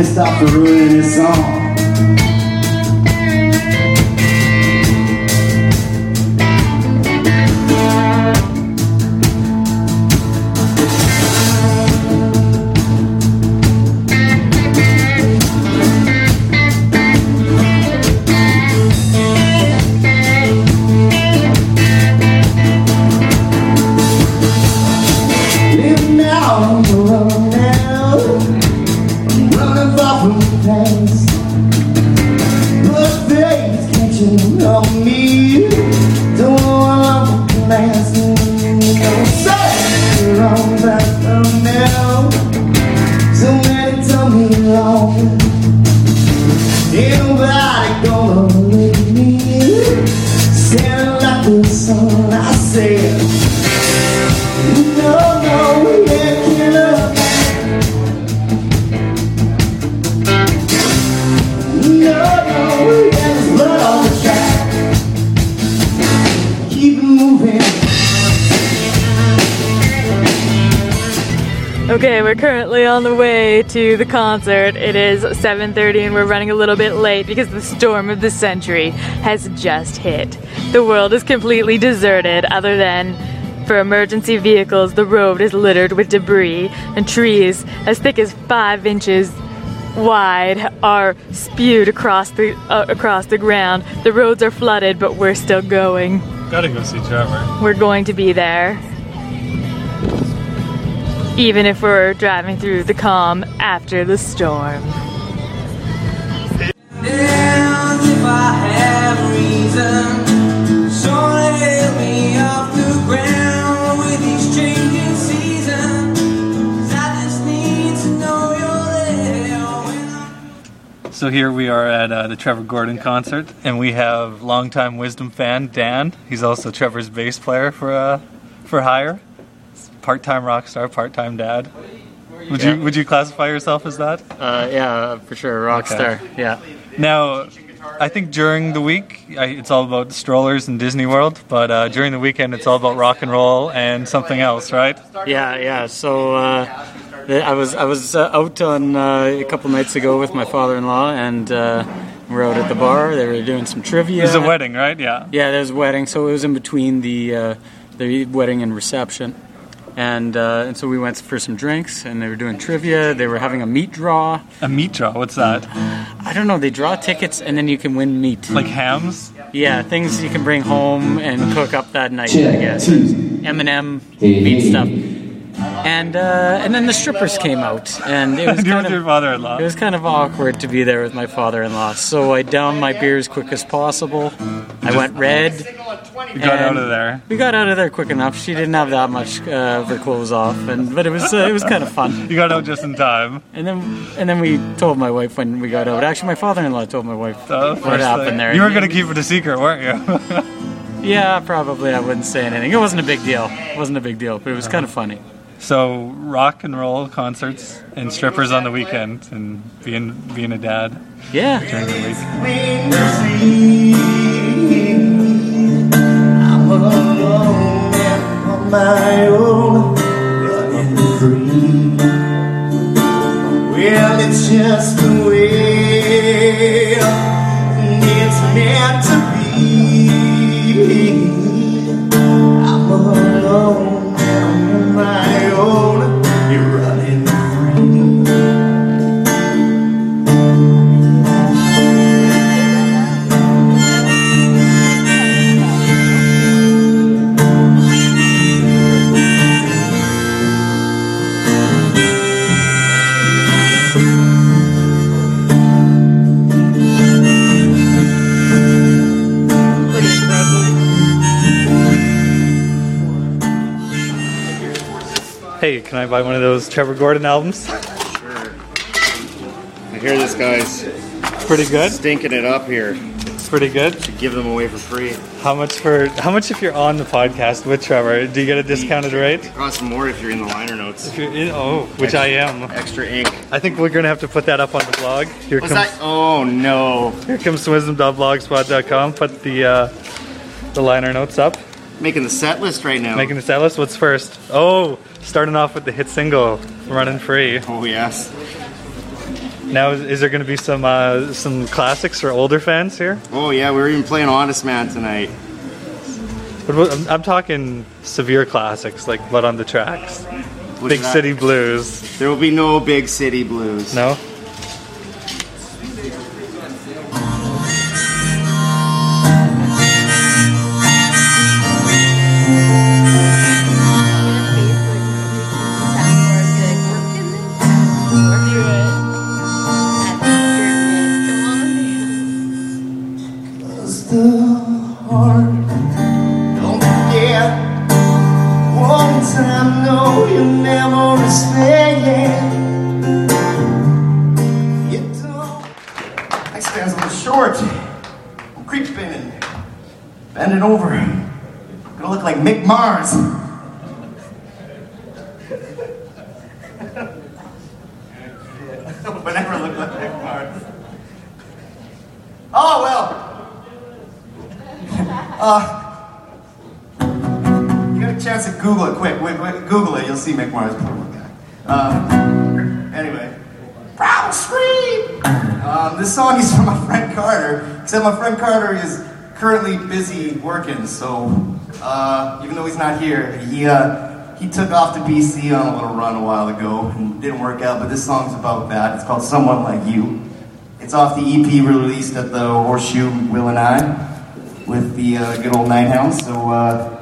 and stop the ruin his song. Okay, we're currently on the way to the concert. It is 7:30 and we're running a little bit late because the storm of the century has just hit. The world is completely deserted other than for emergency vehicles. The road is littered with debris and trees as thick as 5 inches wide are spewed across the uh, across the ground. The roads are flooded, but we're still going. Gotta go see Trevor. We're going to be there. Even if we're driving through the calm after the storm. So here we are at uh, the Trevor Gordon concert, and we have longtime Wisdom fan Dan. He's also Trevor's bass player for uh, for hire. Part-time rock star, part-time dad. Would you would you classify yourself as that? Uh, yeah, for sure, rock Okay. star. Yeah. Now, I think during the week I, it's all about strollers and Disney World, but uh, during the weekend it's all about rock and roll and something else, right? Yeah, yeah. So uh, I was I was uh, out on uh, a couple nights ago with my father-in-law, and uh, we were out at the bar. They were doing some trivia. It was a wedding, right? Yeah. Yeah, there was a wedding, so it was in between the uh, the wedding and reception, and uh, and so we went for some drinks, and they were doing trivia. They were having a meat draw. A meat draw. What's that? I don't know. They draw tickets, and then you can win meat. Like hams? Yeah, things you can bring home and cook up that night. I guess M&M meat stuff. And uh, and then the strippers came out, and it was kind your of father-in-law. it was kind of awkward to be there with my father-in-law. So I downed my beer as quick as possible. I went red. You got out of there. We got out of there quick enough. She didn't have that much uh, of her clothes off, and but it was uh, it was kind of fun. You got out just in time. And then and then we told my wife when we got out. Actually, my father-in-law told my wife what happened thing- there. You were gonna keep it a secret, weren't you? Yeah, probably. I wouldn't say anything. It wasn't a big deal. It wasn't a big deal, but it was kind of funny. So rock and roll concerts and strippers on the weekend, and being being a dad Yeah. during the week. When you see I'm alone on my own, running free. Well, it's just Hey, can I buy one of those Trevor Gordon albums? Sure. I hear this guy's Pretty good. stinking it up here. Pretty good. Give them away for free. How much for how much if you're on the podcast with Trevor? Do you get a discounted rate? It costs more if you're in the liner notes. If you're in, oh, which I am. Extra ink. I think we're gonna have to put that up on the blog. Here What's comes that? Oh no! here comes wisdom.blogspot.com. Put the uh, the liner notes up. Making the set list right now. Making the set list. What's first? Oh, starting off with the hit single, "Running Free." Oh yes. Now, is, is there going to be some uh, some classics for older fans here? Oh yeah, we were even playing Honest Man tonight. But I'm, I'm talking severe classics like Blood on the Tracks, Big? City Blues. There will be no big city blues. No. Man's a little short. I'm creeping and bending over. Gonna look like Mick Mars. but never look like Mick Mars. Oh well. You got a chance to Google it quick. Wait, wait, Google it. You'll see Mick Mars. Uh, anyway, Proud Scream. Um, this song is from my friend Carter. Except my friend Carter is currently busy working, so uh, even though he's not here, he uh, he took off to BC on a little run a while ago and didn't work out. But this song's about that. It's called Someone Like You. It's off the EP released at the Horseshoe Will and I with the uh, good old Nighthounds. So uh,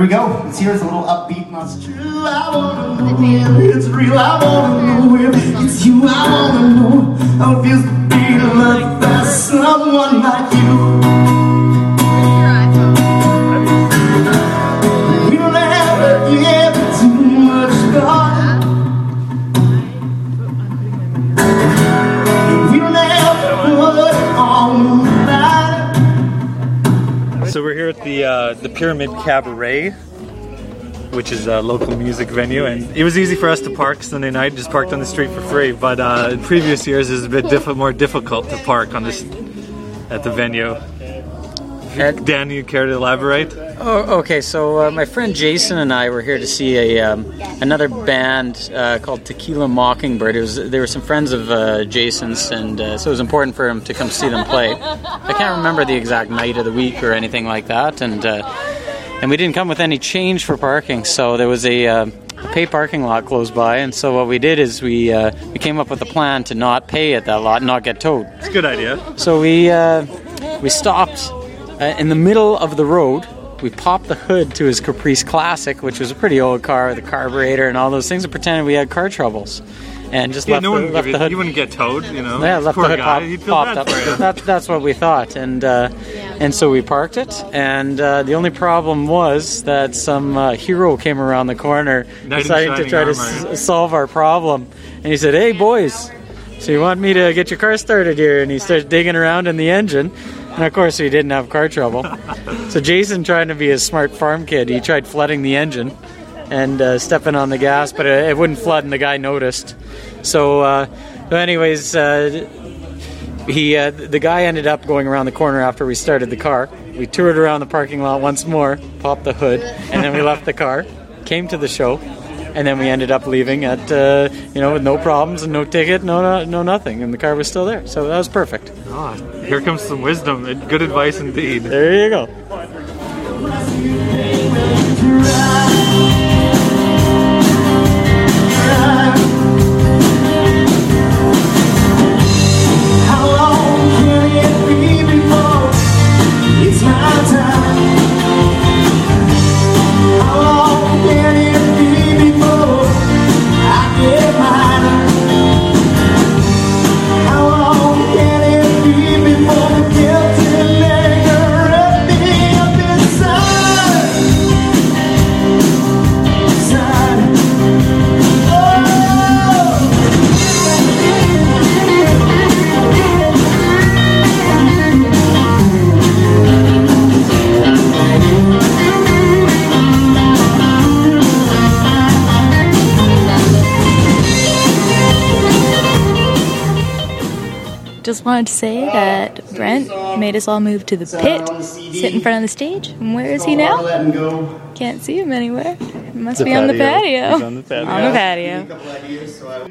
here we go. Let's hear it's a little upbeat. Not it's true. I wanna know it's real. I wanna know if it's you. I wanna know how it feels to be someone like you. Pyramid Cabaret, which is a local music venue, and it was easy for us to park Sunday night. Just parked on the street for free. But uh, in previous years, it was a bit diff- more difficult to park on this at the venue. Ed? Dan, you care to elaborate? Oh, okay. So uh, my friend Jason and I were here to see a um, another band uh, called Tequila Mockingbird. It was there were some friends of uh, Jason's, and uh, so it was important for him to come see them play. I can't remember the exact night of the week or anything like that, and uh, and we didn't come with any change for parking, so there was a uh, pay parking lot close by, and so what we did is we uh, we came up with a plan to not pay at that lot, and not get towed. It's a good idea. So we uh, we stopped uh, in the middle of the road. We popped the hood to his Caprice Classic, which was a pretty old car with a carburetor and all those things, and pretended we had car troubles, and just Yeah, left, no the, left give the you, hood. you wouldn't get towed, you know. yeah, left Poor the hood guy. pop, popped up. for. That, that's what we thought, and uh, and so we parked it. And uh, the only problem was that some uh, hero came around the corner, Knight deciding to try to s- solve our problem. And he said, "Hey, boys." So you want me to get your car started here? And he starts digging around in the engine. And of course, we didn't have car trouble. so Jason, trying to be a smart farm kid, he tried flooding the engine and uh, stepping on the gas, but it, it wouldn't flood, and the guy noticed. So, uh, so anyways, uh, he uh, the guy ended up going around the corner after we started the car. We toured around the parking lot once more, popped the hood, and then we left the car, came to the show, and then we ended up leaving at uh, you know with no problems and no ticket, no no, no nothing, and the car was still there. So that was perfect. Ah, here comes some wisdom. and Good advice indeed. There you go. Just wanted to say that Brent made us all move to the pit, sit in front of the stage. And where is he now? Can't see him anywhere. He must be on the patio. He's on the patio. On the patio.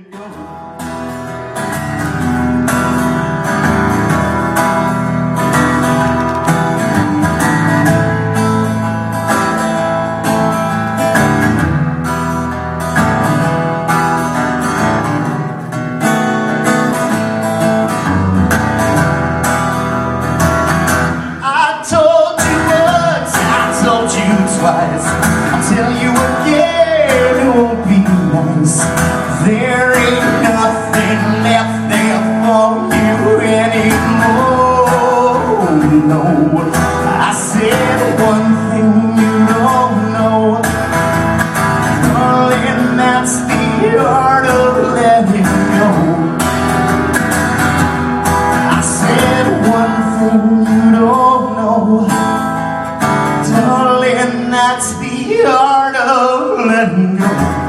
Letting go.